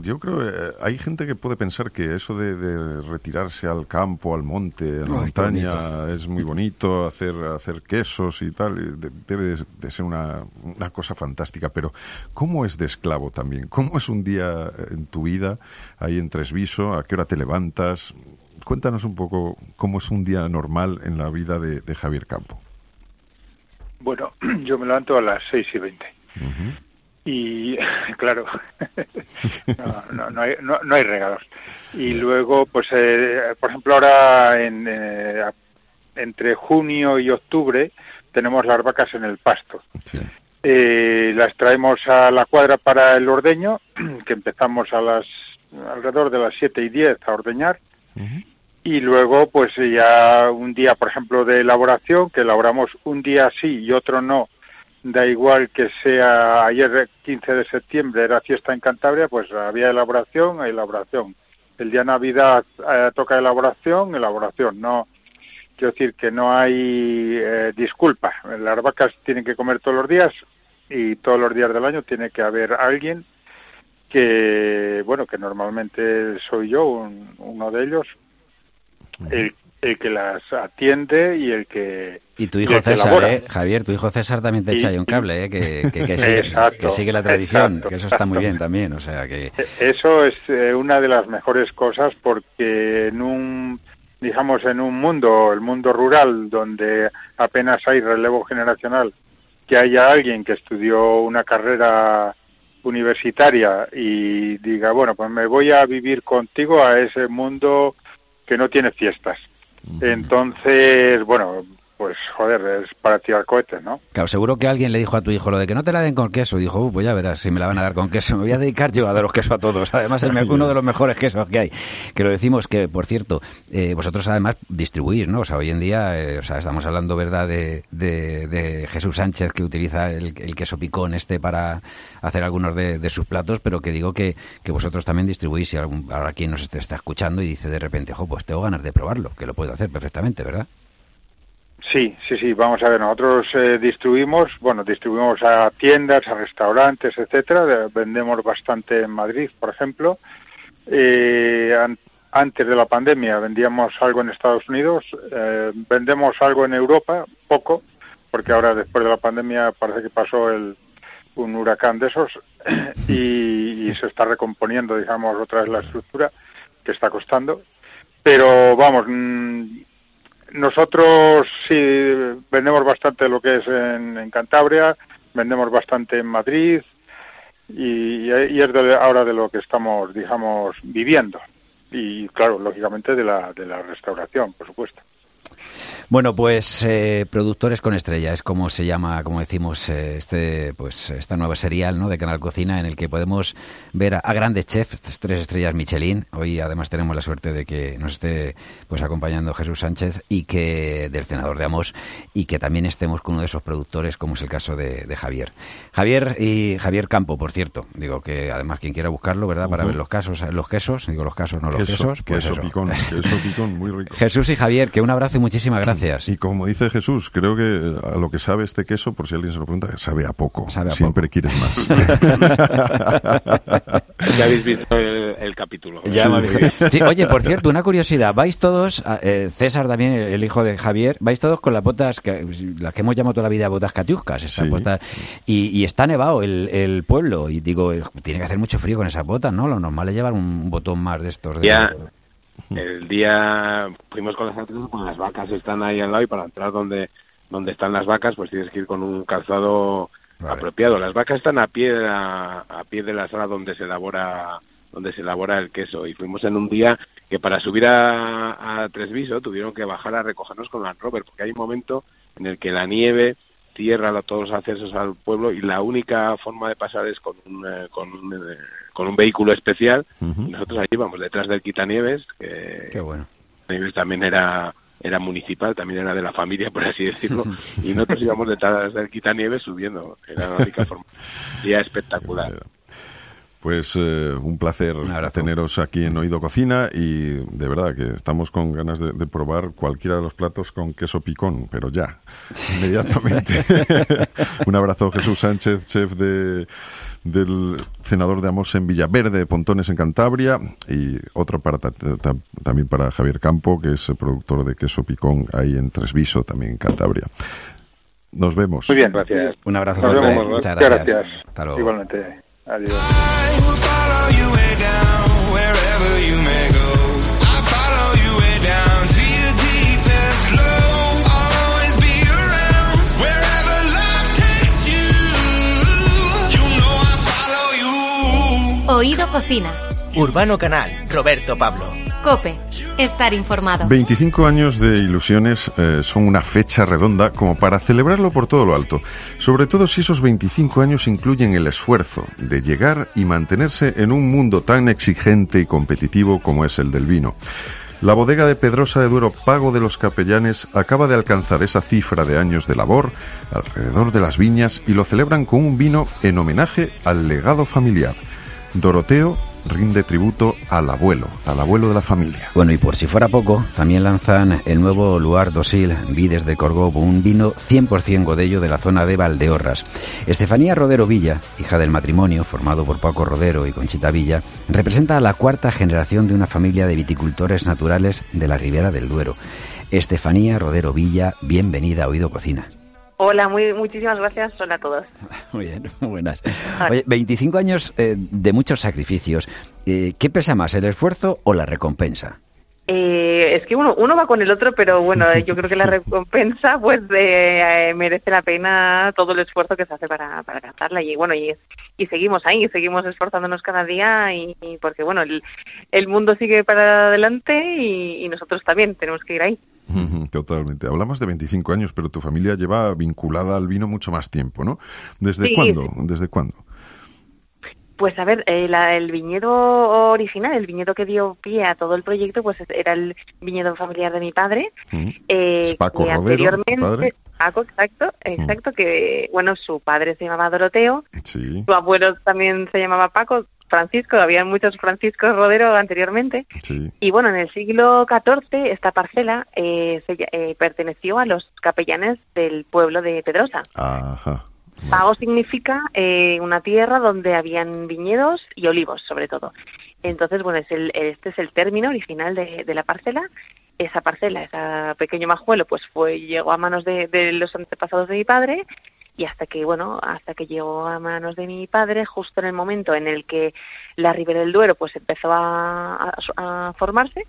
yo creo que eh, hay gente que puede pensar que eso de, de retirarse al campo, al monte, a la Ay, montaña, es muy bonito, hacer, hacer quesos y tal, debe de ser una, una, cosa fantástica, pero ¿cómo es de esclavo también? ¿Cómo es un día en tu vida ahí en Tresviso? ¿A qué hora te levantas? Cuéntanos un poco cómo es un día normal en la vida de, de Javier Campo. Bueno, yo me levanto a las seis y veinte. Uh -huh. Y claro, no, no, no, hay, no, no hay regalos. Y luego, pues, eh, por ejemplo, ahora en, eh, entre junio y octubre tenemos las vacas en el pasto. Eh, las traemos a la cuadra para el ordeño, que empezamos a las alrededor de las 7 y 10 a ordeñar. Y luego, pues ya un día, por ejemplo, de elaboración, que elaboramos un día sí y otro no, da igual que sea ayer 15 de septiembre, era fiesta en Cantabria, pues había elaboración, elaboración. El día de Navidad eh, toca elaboración, elaboración. No, quiero decir que no hay eh, disculpa. Las vacas tienen que comer todos los días y todos los días del año tiene que haber alguien que, bueno, que normalmente soy yo, uno de ellos, el, el, que las atiende y el que... Y tu hijo César, ¿eh? Javier, tu hijo César también te echa ahí un cable, ¿eh? que, que, sigue, que, sigue, la tradición, que eso está muy bien también, o sea que... E, eso es eh, una de las mejores cosas porque en un digamos, en un mundo, el mundo rural, donde apenas hay relevo generacional, que haya alguien que estudió una carrera universitaria y diga, bueno, pues me voy a vivir contigo a ese mundo que no tiene fiestas. Entonces, bueno, pues joder, es para tirar cohetes, ¿no? Claro, seguro que alguien le dijo a tu hijo lo de que no te la den con queso. Y dijo, pues ya verás si me la van a dar con queso. Me voy a dedicar yo a dar los quesos a todos. Además, es uno de los mejores quesos que hay. Que lo decimos que, por cierto, eh, vosotros además distribuís, ¿no? O sea, hoy en día, eh, o sea, estamos hablando, ¿verdad?, de, de, Jesús Sánchez que utiliza el, queso picón este para hacer algunos de, sus platos, pero que digo que, que vosotros también distribuís. Y algún, ahora quien nos está escuchando y dice de repente, jo, pues tengo ganas de probarlo, que lo puedo hacer perfectamente, ¿verdad? Sí, sí, sí. Vamos a ver, nosotros eh, distribuimos, bueno, distribuimos a tiendas, a restaurantes, etcétera. Vendemos bastante en Madrid, por ejemplo. Eh, antes de la pandemia vendíamos algo en Estados Unidos, eh, vendemos algo en Europa, poco, porque ahora después de la pandemia parece que pasó el, un huracán de esos y, y se está recomponiendo, digamos, otra vez la estructura que está costando. Pero vamos, mm, nosotros sí vendemos bastante lo que es en, Cantabria, vendemos bastante en Madrid y, es de, ahora de lo que estamos, digamos, viviendo. Y claro, lógicamente de la, de la restauración, por supuesto. Bueno, pues eh, productores con estrella es como se llama, como decimos, eh, este, pues esta nueva serial, ¿no? De Canal Cocina en el que podemos ver a, grandes chefs, tres estrellas Michelin. Hoy además tenemos la suerte de que nos esté, pues acompañando Jesús Sánchez y que del senador de Amos y que también estemos con uno de esos productores, como es el caso de, Javier. Javier y Javier Campo, por cierto, digo que además quien quiera buscarlo, ¿verdad? Para ver los casos, los quesos, digo los casos, no los quesos. Pues queso picón, queso picón, muy rico. Jesús y Javier, que un abrazo y muchísimas gracias. Y como dice Jesús, creo que a lo que sabe este queso, por si alguien se lo pregunta, sabe a poco. Siempre quieres más. ya habéis visto el, capítulo. oye, por cierto, una curiosidad. Vais todos, eh, César también, el hijo de Javier, vais todos con las botas, que, las que hemos llamado toda la vida botas catiuscas. y, está nevado el, pueblo. Y digo, tiene que hacer mucho frío con esas botas, ¿no? Lo normal es llevar un botón más de estos. De, ya, el día fuimos con las con las vacas están ahí al lado y para entrar donde donde están las vacas pues tienes que ir con un calzado apropiado. Las vacas están a pie de la, a pie de la sala donde se elabora donde se elabora el queso. Y fuimos en un día que para subir a, a Tresviso tuvieron que bajar a recogernos con la Rover porque hay un momento en el que la nieve cierra todos los accesos al pueblo y la única forma de pasar es con un, eh, con un, eh, con un vehículo especial. Nosotros ahí íbamos detrás del Quitanieves, que Qué bueno. También era era municipal, también era de la familia, por así decirlo, y nosotros íbamos detrás del Quitanieves subiendo. Era la única forma. Día espectacular. Pues eh, un placer teneros aquí en Oído Cocina y de verdad que estamos con ganas de, probar cualquiera de los platos con queso picón, pero ya, inmediatamente. un abrazo Jesús Sánchez, chef de, del senador de Amos en Villaverde, Pontones en Cantabria y otro para también para Javier Campo, que es el productor de queso picón ahí en Tresviso, también en Cantabria. Nos vemos. Muy bien, gracias. Un abrazo. Muchas gracias. Igualmente. Adiós. Oído Cocina. Urbano Canal, Roberto Pablo. Cope, Estar informado. 25 años de ilusiones eh, son una fecha redonda como para celebrarlo por todo lo alto, sobre todo si esos 25 años incluyen el esfuerzo de llegar y mantenerse en un mundo tan exigente y competitivo como es el del vino. La bodega de Pedrosa de Duero Pago de los Capellanes acaba de alcanzar esa cifra de años de labor alrededor de las viñas y lo celebran con un vino en homenaje al legado familiar. Doroteo rinde tributo al abuelo, al abuelo de la familia. Bueno, y por si fuera poco, también lanzan el nuevo Luar Dosil Vides de Corgobo, un vino 100% godello de la zona de Valdeorras. Estefanía Rodero Villa, hija del matrimonio formado por Paco Rodero y Conchita Villa, representa a la cuarta generación de una familia de viticultores naturales de la Ribera del Duero. Estefanía Rodero Villa, bienvenida a Oído Cocina. Hola, muy, muchísimas gracias. Hola a todos. Muy bien, muy buenas. Oye, 25 años eh, de muchos sacrificios. Eh, ¿Qué pesa más, el esfuerzo o la recompensa? Eh, es que uno, uno va con el otro, pero bueno, yo creo que la recompensa pues eh, merece la pena todo el esfuerzo que se hace para, para alcanzarla y bueno, y, y seguimos ahí, seguimos esforzándonos cada día y, y porque bueno, el, el, mundo sigue para adelante y, y nosotros también tenemos que ir ahí. Totalmente. Hablamos de 25 años, pero tu familia lleva vinculada al vino mucho más tiempo, ¿no? ¿Desde Sí, cuándo? sí. ¿Desde cuándo? Pues a ver, eh, la- el viñedo original, el viñedo que dio pie a todo el proyecto, pues era el viñedo familiar de mi padre. Mm. Eh, Es Paco que Rodero, anteriormente, tu padre. Mm. Paco, exacto, exacto, que bueno, su padre se llamaba Doroteo, Sí, su abuelo también se llamaba Paco, Francisco, había muchos Franciscos Rodero anteriormente. sí. Y bueno, en el siglo XIV esta parcela eh, se eh, perteneció a los capellanes del pueblo de Pedrosa. Ajá. Pago significa eh, una tierra donde habían viñedos y olivos, sobre todo. Entonces, bueno, es el, este es el término original de, de la parcela. Esa parcela, ese pequeño majuelo, pues fue llegó a manos de, de los antepasados de mi padre y hasta que, bueno, hasta que llegó a manos de mi padre, justo en el momento en el que la Ribera del Duero, pues empezó a, a- a formarse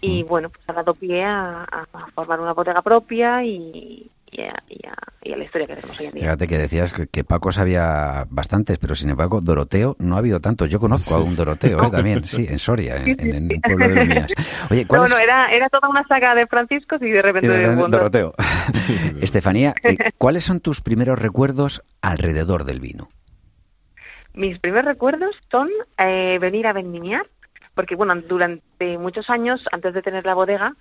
y, bueno, pues ha dado pie a, a formar una bodega propia y, y a, y a- y a la historia que tenemos hoy en día. Fíjate que decías que, que Pacos había bastantes, pero sin embargo Doroteo no ha habido tantos. Yo conozco a un Doroteo ¿eh? también, sí, en Soria, en, en- en un pueblo de Mías. Oye, ¿cuál No, es- no, era, era toda una saga de Franciscos y de repente Y de- hubo un Doroteo. Estefanía, eh, ¿cuáles son tus primeros recuerdos alrededor del vino? Mis primeros recuerdos son eh, venir a vendimiar, porque bueno, durante muchos años, antes de tener la bodega,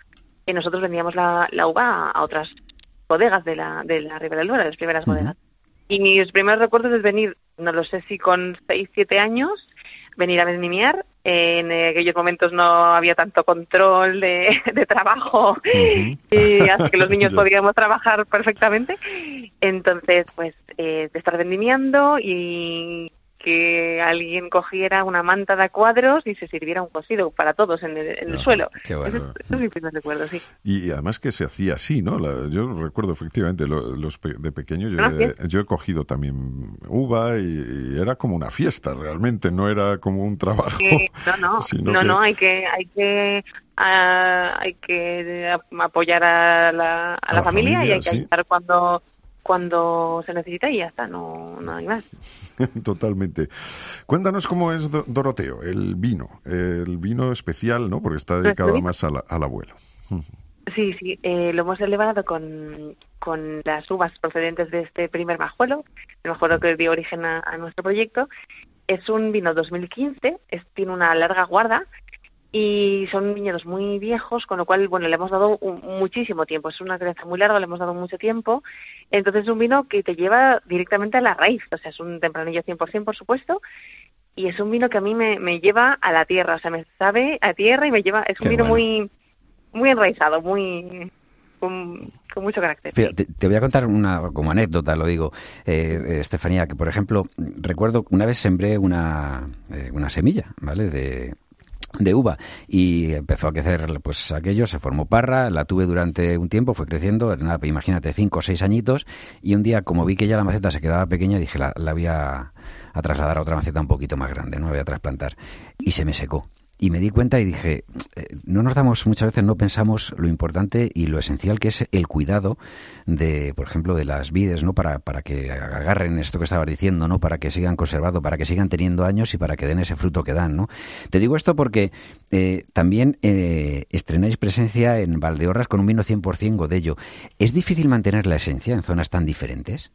eh, nosotros vendíamos la, la uva a otras bodegas de la, de la Ribera del Duero, las primeras bodegas. Y mis primeros recuerdos es venir, no lo sé si con 6, 7 años, venir a vendimiar. En aquellos momentos no había tanto control de, de trabajo y así que los niños podíamos trabajar perfectamente. Entonces, pues, eh, de estar vendimiando y que alguien cogiera una manta de cuadros y se sirviera un cocido para todos en el, en el Ah, suelo. qué bueno. Ese, es- ese es recuerdo, sí. Y además que se hacía así, ¿no? La- yo recuerdo efectivamente lo- los pe- de pequeño, yo, Ah, he- yo he cogido también uva y, y era como una fiesta realmente, no era como un trabajo. Que- no, no, sino no, que- no, hay que, hay que, ah, hay que apoyar a la, a la la familia, y hay que sí. ayudar cuando cuando se necesita y ya está, no, no hay más. Totalmente. Cuéntanos cómo es Do- Doroteo, el vino, el vino especial, ¿no? Porque está dedicado más a la- al abuelo. Sí, sí, eh, lo hemos elaborado con, con las uvas procedentes de este primer majuelo, el majuelo que dio origen a, a nuestro proyecto. Es un vino 2015, es, tiene una larga guarda y son viñedos muy viejos, con lo cual, bueno, le hemos dado un- muchísimo tiempo. Es una crianza muy larga, le hemos dado mucho tiempo. Entonces es un vino que te lleva directamente a la raíz, o sea, es un tempranillo 100%, por supuesto, y es un vino que a mí me, me lleva a la tierra, o sea, me sabe a tierra y me lleva, es un Qué vino bueno. muy muy enraizado, muy con, con mucho carácter. Fíjate, te, voy a contar una como anécdota, lo digo, eh, eh, Estefanía, que por ejemplo, recuerdo una vez sembré una, eh, una semilla, ¿vale? De, de uva. Y empezó a crecer pues aquello, se formó parra, la tuve durante un tiempo, fue creciendo, nada, imagínate, cinco o seis añitos y un día como vi que ya la maceta se quedaba pequeña dije la, la voy a, a trasladar a otra maceta un poquito más grande, no la voy a trasplantar. Y se me secó. Y me di cuenta y dije, eh, no nos damos, muchas veces no pensamos lo importante y lo esencial que es el cuidado de, por ejemplo, de las vides, ¿no? Para, para que agarren esto que estabas diciendo, ¿no? Para que sigan conservando, para que sigan teniendo años y para que den ese fruto que dan, ¿no? Te digo esto porque eh, también eh, estrenáis presencia en Valdeorras con un vino 100% Godello. ¿Es difícil mantener la esencia en zonas tan diferentes?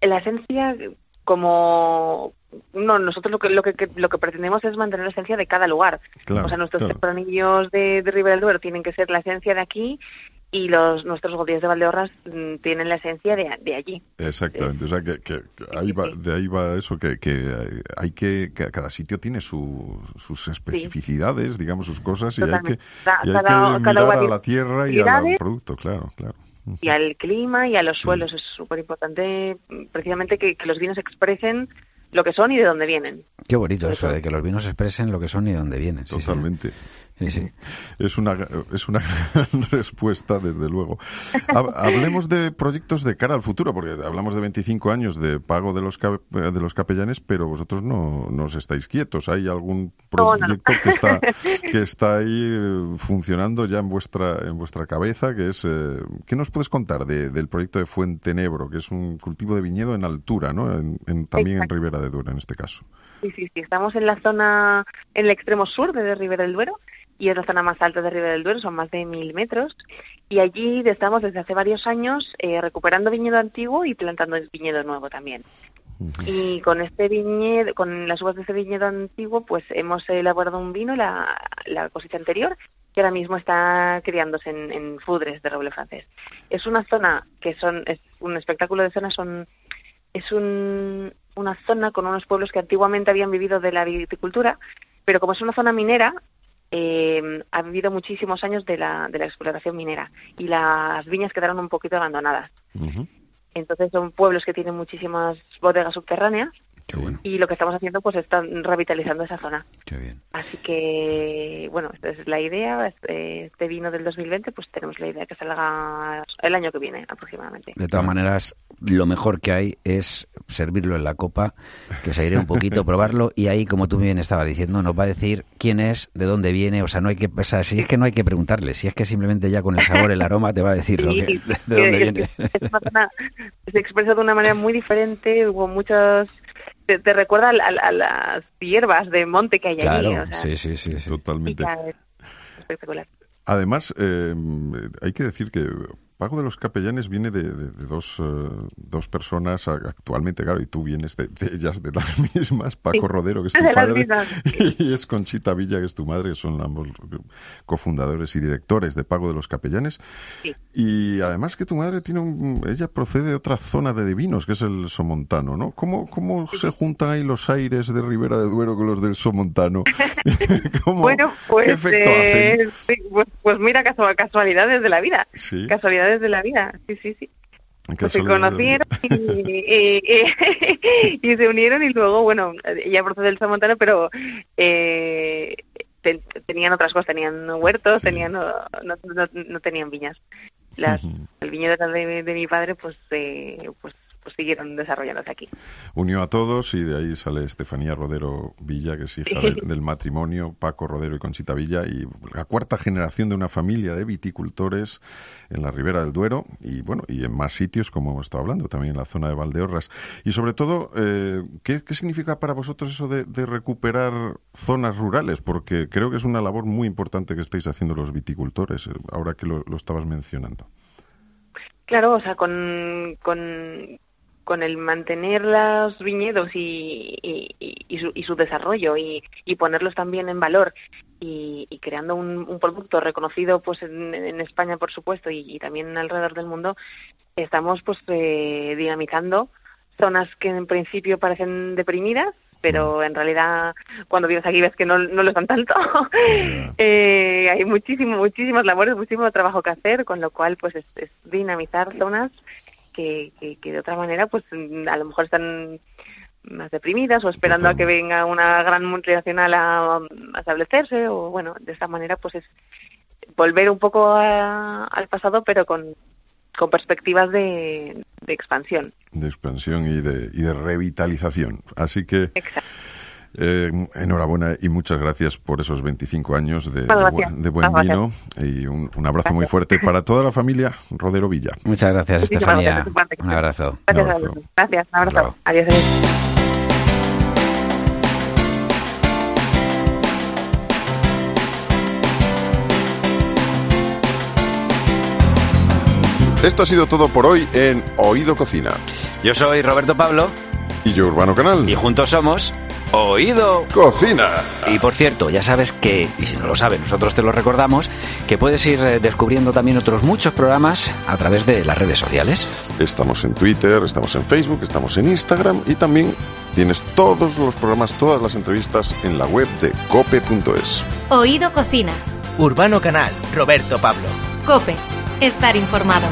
La esencia como no nosotros lo que lo que lo que pretendemos es mantener la esencia de cada lugar o sea nuestros claro. de, de Ribera del Duero tienen que ser la esencia de aquí y los nuestros godillos de Valdeorras mm, tienen la esencia de, de allí. Exactamente, o sea que, que, ahí va, de ahí va eso, que, que hay que, cada sitio tiene su, sus especificidades, digamos, sus cosas, y hay que, y hay que mirar a la tierra y al producto, claro, claro y al clima y a los suelos. Es súper importante precisamente que, que, los vinos expresen lo que son y de dónde vienen. Qué bonito eso, de que los vinos expresen lo que son y de dónde vienen. Totalmente. Sí, sí. Es una, es una respuesta, desde luego. Hablemos de proyectos de cara al futuro, porque hablamos de 25 años de pago de los, de los capellanes, pero vosotros no, no os estáis quietos. ¿Hay algún proyecto que está que está ahí eh, funcionando ya en vuestra en vuestra cabeza? Que es, eh, ¿Qué nos puedes contar de, del proyecto de Fuente Nebro, que es un cultivo de viñedo en altura, ¿no? En, también en Ribera de Duero, en este caso. Sí, sí, sí. Estamos en la zona, en el extremo sur de Ribera del Duero y es la zona más alta de Ribera del Duero, son más de mil metros. Y allí estamos desde hace varios años eh, recuperando viñedo antiguo y plantando viñedo nuevo también. Y con este viñedo, con las uvas de ese viñedo antiguo, pues hemos elaborado un vino, la, la cosecha anterior, que ahora mismo está criándose en, Fudres de roble francés. Es una zona que son, es un espectáculo de zona, son, es un, una zona con unos pueblos que antiguamente habían vivido de la viticultura, pero como es una zona minera, eh, ha vivido muchísimos años de la, de la explotación minera y las viñas quedaron un poquito abandonadas. Entonces son pueblos que tienen muchísimas bodegas subterráneas y lo que estamos haciendo pues es revitalizando esa zona. Así que, bueno, esta es la idea. Este, este, vino del 2020, pues tenemos la idea que salga el año que viene aproximadamente. De todas maneras, lo mejor que hay es servirlo en la copa, que se iré un poquito, probarlo y ahí, como tú bien estabas diciendo, nos va a decir quién es, de dónde viene. O sea, no hay que, o sea, si es que no hay que preguntarle, si es que simplemente ya con el sabor, el aroma, te va a decir lo que, de, dónde viene. se expresa de una manera muy diferente. Hubo muchas te, recuerda a, las hierbas de monte que hay allí. sí, sí, sí, totalmente. Además, eh, hay que decir que pago de los capellanes viene de, dos, eh, dos personas actualmente, claro, y tú vienes de, ellas, de las mismas, Paco Rodero, que es tu padre, y es Conchita Villa, que es tu madre, que son ambos cofundadores y directores de Pago de los Capellanes. Y además que tu madre tiene un, ella procede de otra zona de divinos, que es el Somontano, ¿no? ¿Cómo, cómo se juntan ahí los aires de Ribera de Duero con los del Somontano? bueno, pues, ¿Qué efecto eh, pues, pues, mira, casualidades de la vida. Casualidades de la vida, sí, sí, sí. Pues se conocieron y, y, se unieron y luego, bueno, ya procede del Montano, pero eh, tenían otras cosas, tenían huertos, tenían no, no, no, tenían viñas. Las, El viñedo de, de mi padre, pues, eh, pues pues siguieron desarrollándose aquí. Unió a todos y de ahí sale Estefanía Rodero Villa, que es hija del, matrimonio, Paco Rodero y Conchita Villa, y la cuarta generación de una familia de viticultores en la ribera del Duero y bueno, y en más sitios, como hemos estado hablando, también en la zona de Valdeorras. Y sobre todo, eh, ¿qué, significa para vosotros eso de, recuperar zonas rurales? Porque creo que es una labor muy importante que estáis haciendo los viticultores, ahora que lo, estabas mencionando. Claro, o sea, con, con con el mantener los viñedos y, y, su, y su, desarrollo y, ponerlos también en valor y, creando un, producto reconocido pues en, España por supuesto y, también alrededor del mundo estamos pues eh, dinamizando zonas que en principio parecen deprimidas pero en realidad cuando vienes aquí ves que no, no lo están tanto. eh, hay muchísimo, muchísimas labores, muchísimo trabajo que hacer, con lo cual pues es dinamizar zonas que, de otra manera pues a lo mejor están más deprimidas o esperando a que venga una gran multinacional a, establecerse o bueno de esta manera pues es volver un poco al pasado pero con, con perspectivas de, expansión. De expansión y de, y de revitalización. Así que Eh, enhorabuena y muchas gracias por esos 25 años de, buen, de buen Muchas vino y un, un abrazo muy fuerte para toda la familia Rodero Villa. Muchas gracias, Estefanía. gracias. Un abrazo. Gracias, Un abrazo. gracias. Un abrazo. Chao. Adiós. adiós. Esto ha sido todo por hoy en Oído Cocina. Yo soy Roberto Pablo Y yo, Urbano Canal. y juntos somos Oído. Cocina. Y por cierto, ya sabes que, y si no lo sabes, nosotros te lo recordamos, que puedes ir eh, descubriendo también otros muchos programas a través de las redes sociales. Estamos en Twitter, estamos en Facebook, estamos en Instagram y también tienes todos los programas, todas las entrevistas en la web de cope.es. Oído Cocina. Urbano Canal, Roberto Pablo. Cope. Estar informado.